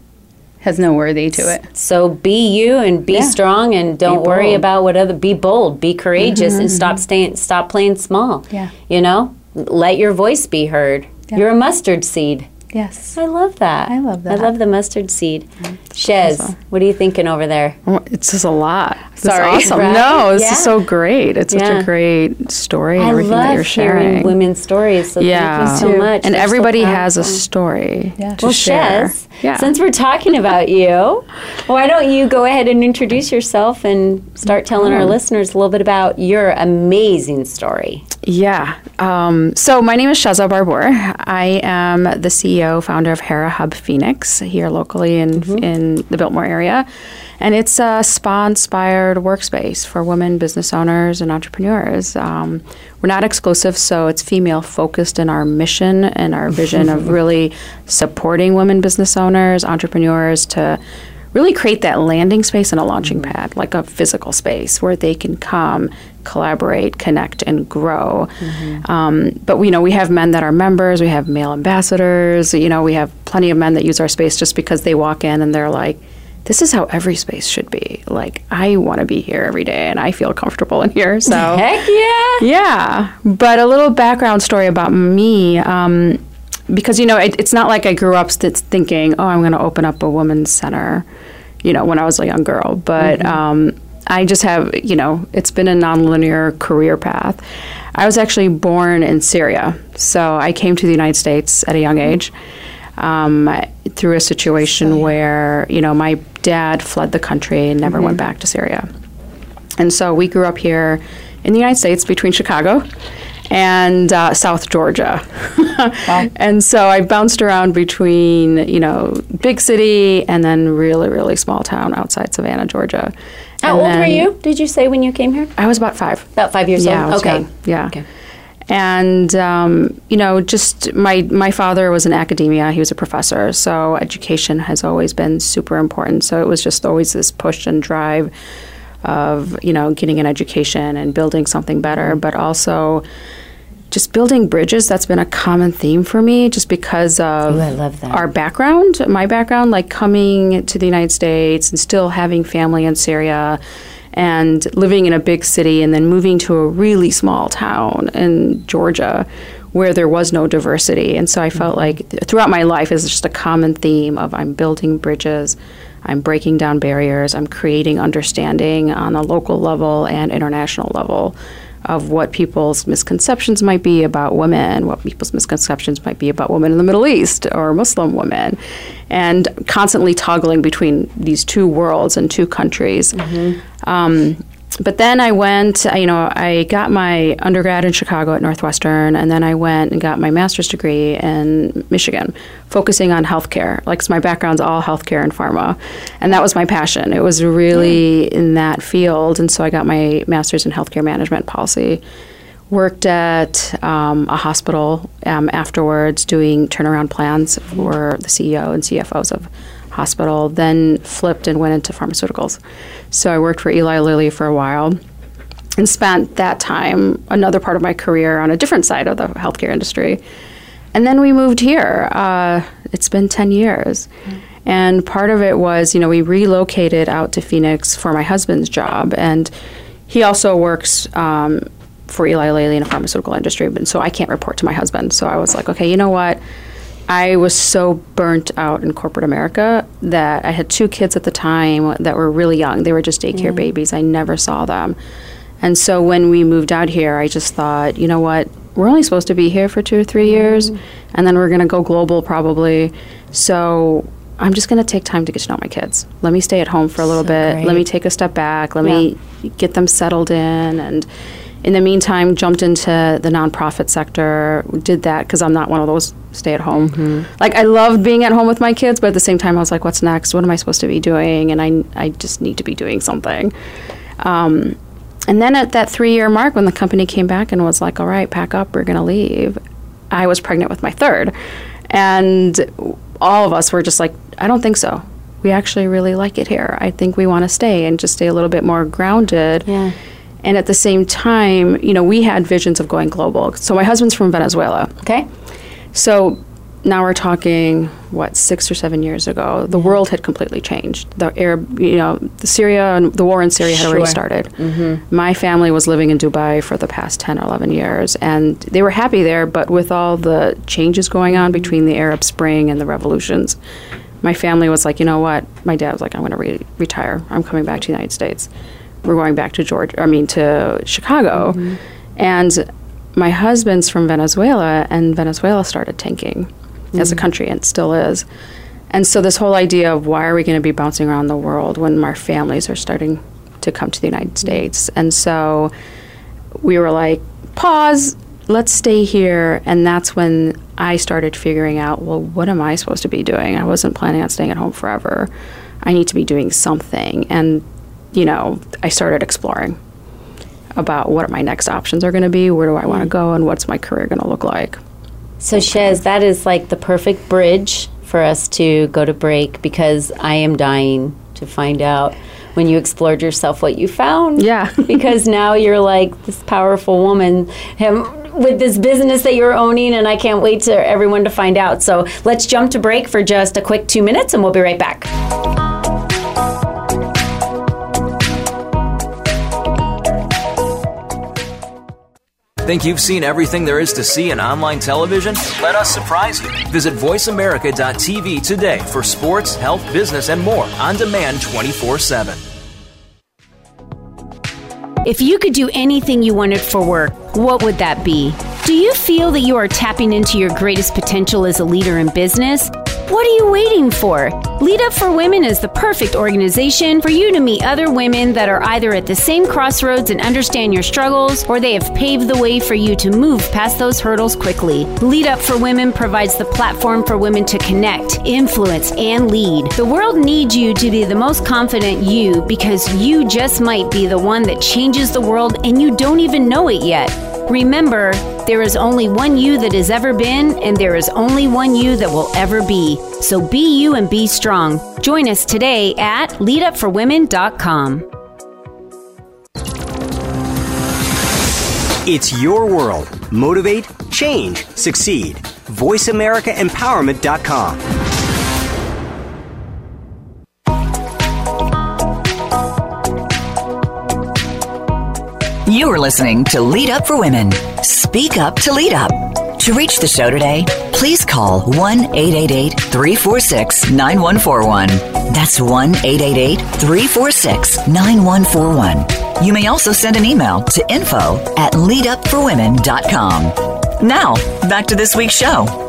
has no worthy to it. So be you and be Yeah. strong and don't Be worry bold. about what other be bold, be courageous and mm-hmm. stop mm-hmm. staying stop playing small. Yeah. You know? Let your voice be heard. Yeah. You're a mustard seed. Yes. I love that. I love that. I love the mustard seed. Shez, what are you thinking over there? Well, It's just a lot. It's Sorry. awesome. [LAUGHS] Right? No, this Yeah. is so great. It's such a great story and I everything love that you're sharing. hearing women's stories. So yeah, thank you so much. And They're so everybody has a story Yeah. to Well, share. Shez, yeah. since we're talking about you, why don't you go ahead and introduce yourself and start telling our listeners a little bit about your amazing story? Yeah. Um, so my name is Shaza Barbour. I am the CEO, founder of Hera Hub Phoenix here locally in in the Biltmore area, and it's a spa-inspired workspace for women business owners and entrepreneurs. Um, we're not exclusive, so it's female focused in our mission and our vision of [LAUGHS] really supporting women business owners, entrepreneurs to really create that landing space and a launching pad, like a physical space where they can come, collaborate, connect, and grow. Um, but you know, we have men that are members, we have male ambassadors. You know, we have plenty of men that use our space just because they walk in and they're like. This is how every space should be. Like, I want to be here every day and I feel comfortable in here. So, [LAUGHS] Heck yeah! yeah, but a little background story about me, um, because you know it, it's not like I grew up st- thinking, oh, I'm going to open up a women's center, you know, when I was a young girl. But um, I just have, you know, it's been a nonlinear career path. I was actually born in Syria, so I came to the United States at a young age. Um, through a situation where you know my dad fled the country and never went back to Syria. And so we grew up here in the United States between Chicago and uh, South Georgia. [LAUGHS] and so I bounced around between, you know, big city and then really, really small town outside Savannah, Georgia. How And old were you? Did you say when you came here? I was about five. About five years Yeah, old. Okay. young. Yeah. Okay. And um, you know, just my my father was in academia. He was a professor, so education has always been super important. So it was just always this push and drive of you know getting an education and building something better, but also just building bridges. That's been a common theme for me, just because of Ooh, I love that. our background, my background, like coming to the United States and still having family in Syria and living in a big city and then moving to a really small town in Georgia where there was no diversity. And so I felt mm-hmm. like th- throughout my life is just a common theme of I'm building bridges, I'm breaking down barriers, I'm creating understanding on a local level and international level of what people's misconceptions might be about women, what people's misconceptions might be about women in the Middle East or Muslim women, and constantly toggling between these two worlds and two countries. Um, but then I went, you know, I got my undergrad in Chicago at Northwestern, and then I went and got my master's degree in Michigan, focusing on healthcare. Like, 'cause my background's all healthcare and pharma, and that was my passion. It was really in that field, and so I got my master's in healthcare management policy. Worked at um, a hospital um, afterwards, doing turnaround plans for the CEO and CFOs of hospital, then flipped and went into pharmaceuticals. So I worked for Eli Lilly for a while and spent that time, another part of my career, on a different side of the healthcare industry. And then we moved here. Uh, it's been 10 years. And part of it was, you know, we relocated out to Phoenix for my husband's job. And he also works um, for Eli Lilly in the pharmaceutical industry. But so I can't report to my husband. So I was like, okay, you know what? I was so burnt out in corporate America that I had two kids at the time that were really young. They were just daycare mm-hmm. babies. I never saw them. And so when we moved out here, I just thought, you know what? We're only supposed to be here for two or three mm-hmm. years, and then we're going to go global probably. So I'm just going to take time to get to know my kids. Let me stay at home for a little So bit. Let me take a step back. Let me get them settled in. And in the meantime, jumped into the nonprofit sector. Did that because I'm not one of those stay at home. Mm-hmm. Like I loved being at home with my kids, but at the same time, I was like, what's next? What am I supposed to be doing? And I, I just need to be doing something. Um, and then at that three year mark, when the company came back and was like, all right, pack up, we're going to leave, I was pregnant with my third. And all of us were just like, I don't think so. We actually really like it here. I think we want to stay and just stay a little bit more grounded. Yeah. And at the same time, you know, we had visions of going global. So my husband's from Venezuela. Okay. So now we're talking what six or seven years ago. The world had completely changed. The Arab, you know, the Syria and the war in Syria had already Sure. started. Mm-hmm. My family was living in Dubai for the past ten or eleven years, and they were happy there. But with all the changes going on between the Arab Spring and the revolutions, my family was like, you know what? My dad was like, I'm going to re- retire. I'm coming back to the United States. We're going back to Georgia. I mean, to Chicago, mm-hmm. and my husband's from Venezuela, and Venezuela started tanking as a mm. country, and still is. And so, this whole idea of why are we going to be bouncing around the world when our families are starting to come to the United mm. States? And so, we were like, pause, let's stay here. And that's when I started figuring out, well, what am I supposed to be doing? I wasn't planning on staying at home forever. I need to be doing something. And, you know, I started exploring about what my next options are going to be, where do I want to mm. go, and what's my career going to look like. So, Shez, that is like the perfect bridge for us to go to break because I am dying to find out when you explored yourself what you found. Yeah. [LAUGHS] because now you're like this powerful woman him, with this business that you're owning, and I can't wait to everyone to find out. So, let's jump to break for just a quick two minutes, and we'll be right back. Think you've seen everything there is to see in online television? Let us surprise you. Visit VoiceAmerica.tv today for sports, health, business, and more on demand 24 7. If you could do anything you wanted for work, what would that be? Do you feel that you are tapping into your greatest potential as a leader in business? What are you waiting for? Lead Up for Women is the perfect organization for you to meet other women that are either at the same crossroads and understand your struggles, or they have paved the way for you to move past those hurdles quickly. Lead Up for Women provides the platform for women to connect, influence, and lead. The world needs you to be the most confident you because you just might be the one that changes the world and you don't even know it yet. Remember, there is only one you that has ever been, and there is only one you that will ever be. So be you and be strong. Join us today at leadupforwomen.com. It's your world. Motivate, change, succeed. VoiceAmericaEmpowerment.com. You are listening to Lead Up for Women. Speak up to lead up. To reach the show today, please call 1 888 346 9141. That's 1 888 346 9141. You may also send an email to info at leadupforwomen.com. Now, back to this week's show.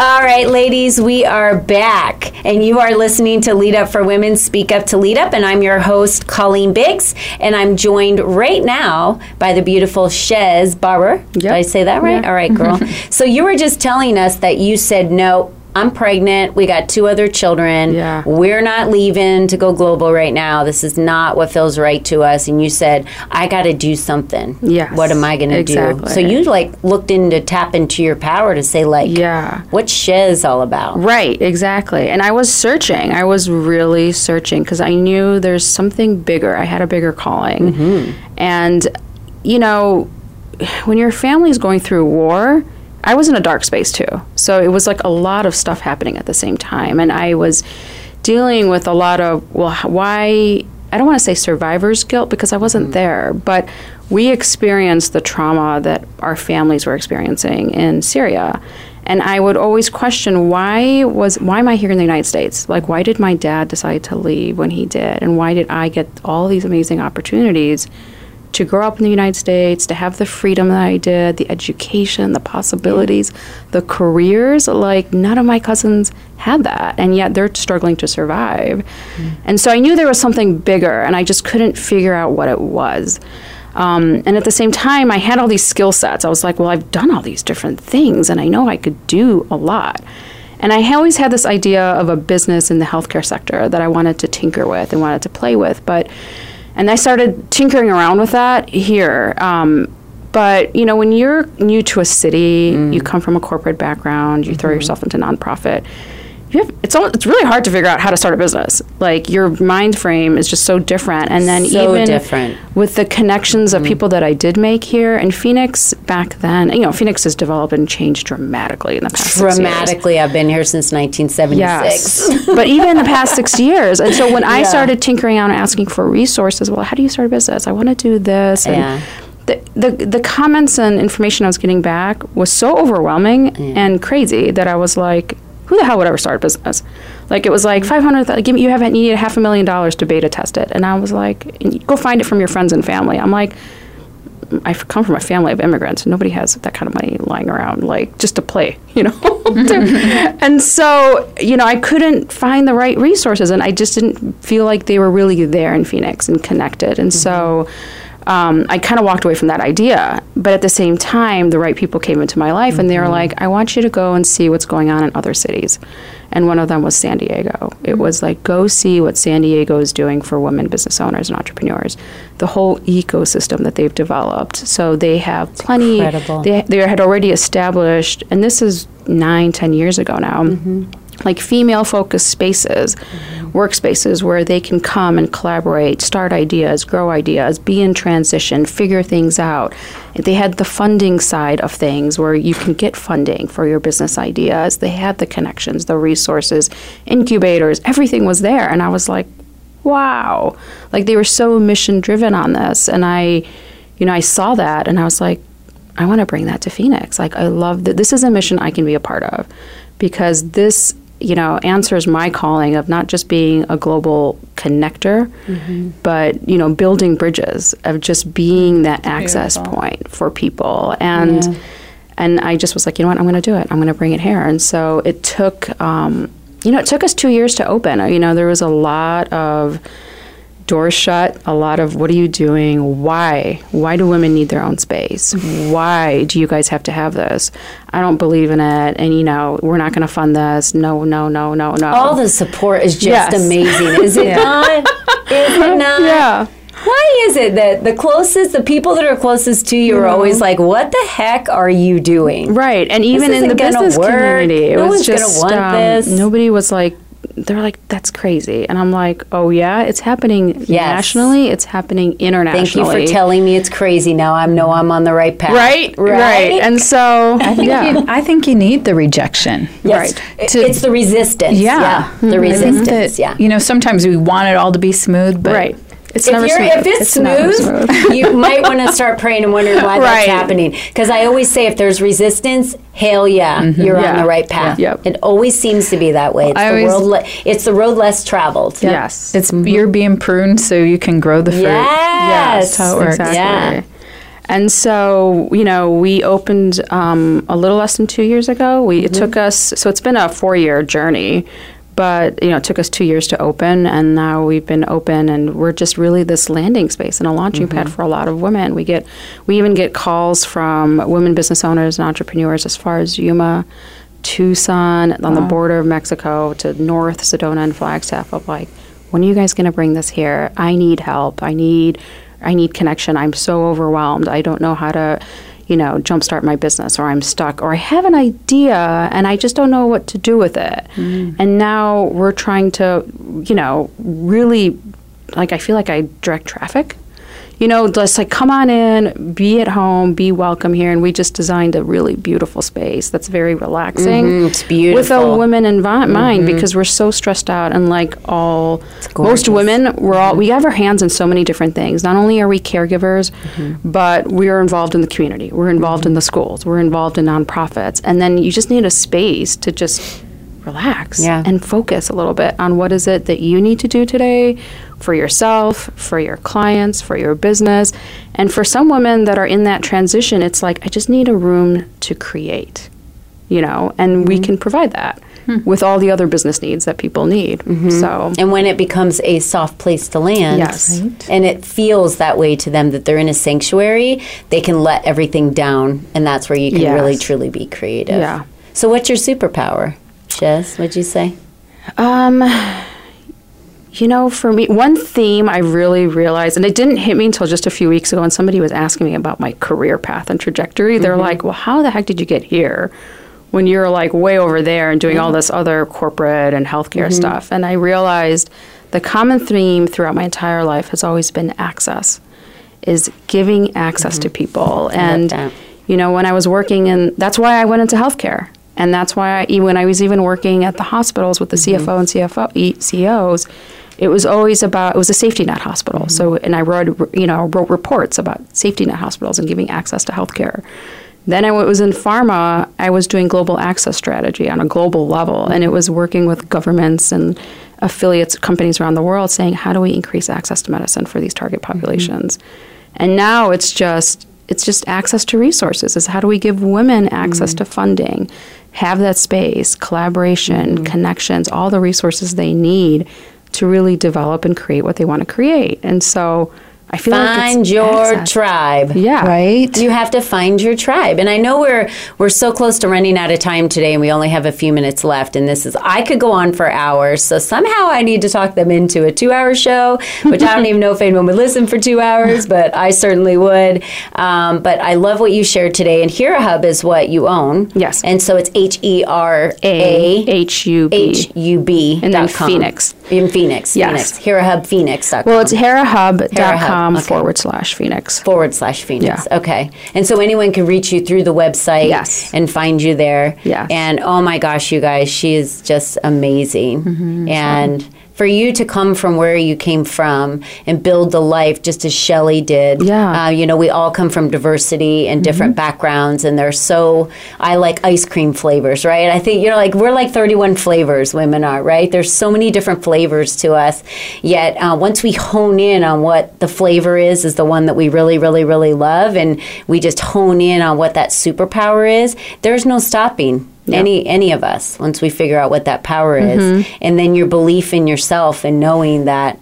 All right, ladies, we are back, and you are listening to Lead Up for Women Speak Up to Lead Up, and I'm your host, Colleen Biggs, and I'm joined right now by the beautiful Shez Barber. Did I say that right? All right, girl. [LAUGHS] so you were just telling us that you said no. I'm pregnant. We got two other children. Yeah. We're not leaving to go global right now. This is not what feels right to us. And you said, I got to do something. Yes, What am I going to do? So you like looked into tap into your power to say like, Yeah. what's Shez all about? Right, exactly. And I was searching. I was really searching because I knew there's something bigger. I had a bigger calling. Mm-hmm. And, you know, when your family's going through war, I was in a dark space too. So it was like a lot of stuff happening at the same time. And I was dealing with a lot of, well, why, I don't want to say survivor's guilt because I wasn't mm-hmm. there, but we experienced the trauma that our families were experiencing in Syria. And I would always question why was why am I here in the United States? Like why did my dad decide to leave when he did? And why did I get all these amazing opportunities to grow up in the United States, to have the freedom that I did, the education, the possibilities, the careers. Like, none of my cousins had that, and yet they're struggling to survive. And so I knew there was something bigger, and I just couldn't figure out what it was. Um, and at the same time, I had all these skill sets. I was like, well, I've done all these different things, and I know I could do a lot. And I always had this idea of a business in the healthcare sector that I wanted to tinker with and wanted to play with. But, and I started tinkering around with that here. Um, but you know, when you're new to a city, you come from a corporate background, you throw yourself into nonprofit. You have, it's all, it's really hard to figure out how to start a business. Like your mind frame is just so different, and then So even different. with the connections of mm-hmm. people that I did make here in Phoenix back then, you know, Phoenix has developed and changed dramatically in the past six years. Dramatically, I've been here since 1976. Yes. but even in the past six [LAUGHS] years. And so when I started tinkering out and asking for resources, well, how do you start a business? I want to do this. And Yeah. the, the, the comments and information I was getting back was so overwhelming and crazy that I was like, who the hell would ever start a business? Like it was like mm-hmm. 500, th- give me, you have you need a half a million dollars to beta test it. And I was like, go find it from your friends and family. I'm like, mm, I come from a family of immigrants. Nobody has that kind of money lying around, like just to play, [LAUGHS] you know. Mm-hmm. [LAUGHS] and so, you know, I couldn't find the right resources, and I just didn't feel like they were really there in Phoenix and connected. And mm-hmm. so, um, I kind of walked away from that idea. But at the same time, the right people came into my life, and they were mm-hmm. like, "I want you to go and see what's going on in other cities." And one of them was San Diego. It mm-hmm. was like, go see what San Diego is doing for women business owners and entrepreneurs. The whole ecosystem that they've developed. So they have plenty. They, they had already established, and this is nine, ten years ago now. Mm-hmm. Like female focused spaces, mm-hmm. workspaces where they can come and collaborate, start ideas, grow ideas, be in transition, figure things out. They had the funding side of things where you can get funding for your business ideas. They had the connections, the resources, incubators, everything was there. And I was like, wow. Like they were so mission driven on this. And I, you know, I saw that and I was like, I want to bring that to Phoenix. Like, I love that this is a mission I can be a part of because this, you know, answers my calling of not just being a global connector, but, you know, building bridges, of just being that access point for people. And, and I just was like, you know what, I'm going to do it. I'm going to bring it here. And so it took, um, you know, it took us two years to open. You know, there was a lot of doors shut, a lot of what are you doing? Why? Why do women need their own space? Why do you guys have to have this? I don't believe in it. And, you know, we're not going to fund this. No, no, no, no, no. All the support is just Yes. amazing, is it [LAUGHS] not? Is it [LAUGHS] not? Yeah. Why is it that the closest, the people that are closest to you are always like, "What the heck are you doing?" Right. And even in the business work. community, it No was one's gonna just want um, this. nobody was like, they're like, that's crazy. And I'm like, oh, yeah, it's happening nationally, it's happening internationally. Thank you for telling me it's crazy. Now I know I'm on the right path. Right, right, And so, I think, yeah. you, I think you need the rejection. Yes. Right. To- it's the resistance. Yeah. The I think resistance. that, yeah. You know, sometimes we want it all to be smooth, but Right. It's if, never you're, smooth. if it's, It's never smooth, smooth. [LAUGHS] you might want to [LAUGHS] start praying and wondering why that's happening. Because I always say, if there's resistance, hell yeah, you're on the right path. Yeah. Yep. It always seems to be that way. It's, I the, always- road le- it's the road less traveled. Yes. It's you're being pruned so you can grow the fruit. Yes. That's how it works. Exactly. Yeah. And so, you know, we opened um, a little less than two years ago. We it took us so it's been a four year journey, but you know, it took us two years to open, and now we've been open, and we're just really this landing space and a launching pad mm-hmm. for a lot of women. We get we even get calls from women business owners and entrepreneurs as far as Yuma. Tucson, on the border of Mexico to North Sedona and Flagstaff of like, when are you guys going to bring this here? I need help. I need, I need connection. I'm so overwhelmed. I don't know how to, you know, jumpstart my business, or I'm stuck, or I have an idea and I just don't know what to do with it. Mm. And now we're trying to, you know, really, like I feel like I direct traffic you know, just like come on in, be at home, be welcome here. And we just designed a really beautiful space that's very relaxing. Mhm, it's beautiful. With a women in vi- mind because we're so stressed out and like all, most women, we're all, we have our hands in so many different things. Not only are we caregivers, but we are involved in the community. We're involved in the schools. We're involved in nonprofits. And then you just need a space to just relax Yeah. and focus a little bit on what is it that you need to do today for yourself, for your clients, for your business. And for some women that are in that transition, it's like, I just need a room to create, you know, and we mm-hmm. can provide that hmm. with all the other business needs that people need. Mm-hmm. So, And when it becomes a soft place to land, Yes. and it feels that way to them that they're in a sanctuary, they can let everything down, and that's where you can Yes. really truly be creative. Yeah. So, what's your superpower, Shez? What'd you say? Um, you know, for me, one theme I really realized, and it didn't hit me until just a few weeks ago when somebody was asking me about my career path and trajectory. They're mm-hmm. like, well, how the heck did you get here when you're like way over there and doing all this other corporate and healthcare mm-hmm. stuff? And I realized the common theme throughout my entire life has always been access, is giving access to mm-hmm. people. And, you know, when I was working in, that's why I went into healthcare. And that's why I, when I was even working at the hospitals with the mm-hmm. CFO and CFO, E- CEOs, it was always about, it was a safety net hospital. Mm-hmm. So, and I wrote, you know, wrote reports about safety net hospitals and giving access to healthcare. Then I was in pharma, I was doing global access strategy on a global level, and it was working with governments and affiliates, companies around the world saying, how do we increase access to medicine for these target mm-hmm. populations? And now it's just, it's just access to resources. Is how do we give women access to funding have that space collaboration mm-hmm. connections all the resources they need to really develop and create what they want to create. And so i feel like Find it's your access. tribe. yeah Right? You have to find your tribe. And I know we're we're so close to running out of time today and we only have a few minutes left and this is I could go on for hours. So somehow I need to talk them into a 2-hour show, which I don't even know if anyone would listen for 2 hours, but I certainly would. Um, but I love what you shared today and Hera Hub is what you own. Yes. And so it's H E R a A h u b H U B And then dot com. Phoenix. In Phoenix. Yes. Phoenix. HeraHubPhoenix.com. well it's herahub.com Herahub, okay. forward slash phoenix forward slash Phoenix. Yeah. Okay. And so anyone can reach you through the website Yes. and find you there. Yes. And oh my gosh, you guys, she is just amazing. Mm-hmm, and for you to come from where you came from and build the life just as Shelley did. Yeah. Mm-hmm. Uh, you know, we all come from diversity and different backgrounds, and they're so. I like ice cream flavors, right? I think, you know, like we're like 31 flavors, women are, right? There's so many different flavors to us. Yet, uh, once we hone in on what the flavor is, is the one that we really, really, really love, and we just hone in on what that superpower is, there's no stopping any any of us once we figure out what that power is and then your belief in yourself and knowing that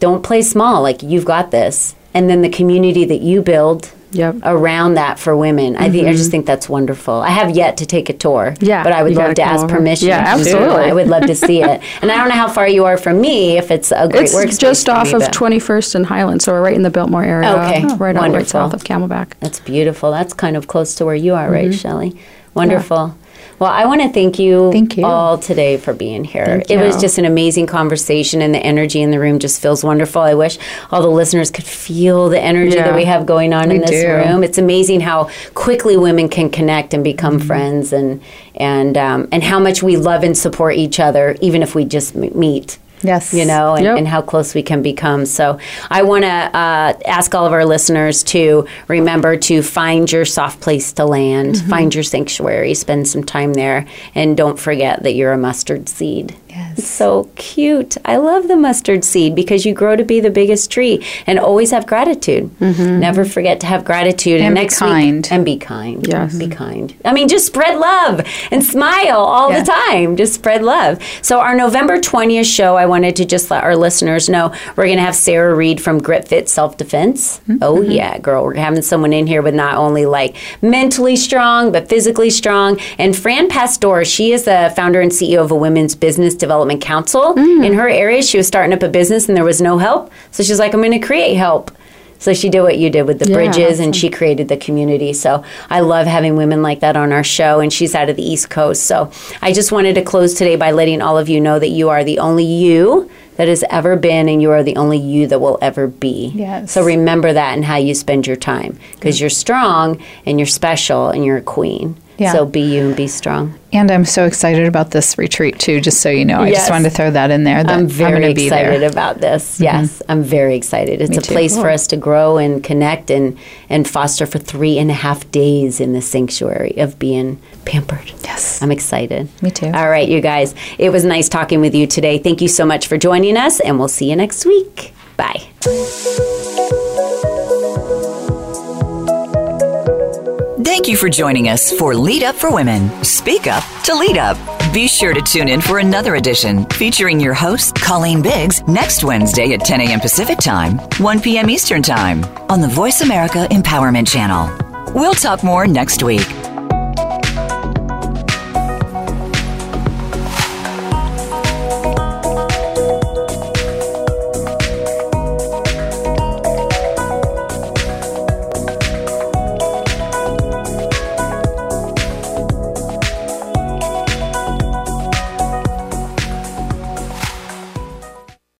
don't play small like you've got this and then the community that you build Yep. around that for women i think i just think that's wonderful i have yet to take a tour Yeah, but i would love gotta ask over. permission Yeah, to absolutely. i would love to see it [LAUGHS] and i don't know how far you are from me if it's a great work. it's workspace just off me, of 21st and Highland, so we're right in the Biltmore area. Okay, right out right south of Camelback. That's beautiful. That's kind of close to where you are, Mm-hmm. right, Shelley? Wonderful. Well, I want to thank you, Thank you. all today for being here. Thank it was just an amazing conversation, and the energy in the room just feels wonderful. I wish all the listeners could feel the energy that we have going on in this do. room. It's amazing how quickly women can connect and become Mm-hmm. friends, and and um, and how much we love and support each other, even if we just meet Yes. You know, and, Yep. and how close we can become. So I want to uh, ask all of our listeners to remember to find your soft place to land, Mm-hmm. find your sanctuary, spend some time there, and don't forget that you're a mustard seed. Yes. It's so cute. I love the mustard seed because you grow to be the biggest tree and always have gratitude. Never forget to have gratitude. Mm-hmm. And be next kind. week, and be kind. Yes. Be kind. I mean, just spread love and smile all Yeah. the time. Just spread love. So, our November 20th show, I wanted to just let our listeners know we're going to have Sarah Reed from Grit Fit Self Defense. Mm-hmm. Oh, yeah, girl. We're having someone in here with not only like mentally strong, but physically strong. And Fran Pastor, she is the founder and CEO of a women's business development council. Mm. In her area, she was starting up a business and there was no help. So, she's like, I'm going to create help. So she did what you did with the Yeah, bridges and she created the community. So I love having women like that on our show and she's out of the East Coast. So I just wanted to close today by letting all of you know that you are the only you that has ever been and you are the only you that will ever be. Yes. So remember that and how you spend your time because you're strong and you're special and you're a queen. Yeah. So be you and be strong. And I'm so excited about this retreat too, just so you know. I Yes. just wanted to throw that in there. That I'm very be excited there. about this. Mm-hmm. Yes, I'm very excited. It's Me a too. place for us to grow and connect and and foster for three and a half days in the sanctuary of being pampered. Yes. I'm excited. Me too. All right, you guys. It was nice talking with you today. Thank you so much for joining us, and we'll see you next week. Bye. Thank you for joining us for Lead Up for Women. Speak Up to Lead Up. Be sure to tune in for another edition featuring your host, Colleen Biggs, next Wednesday at 10 a.m. Pacific Time, 1 p.m. Eastern Time on the Voice America Empowerment Channel. We'll talk more next week.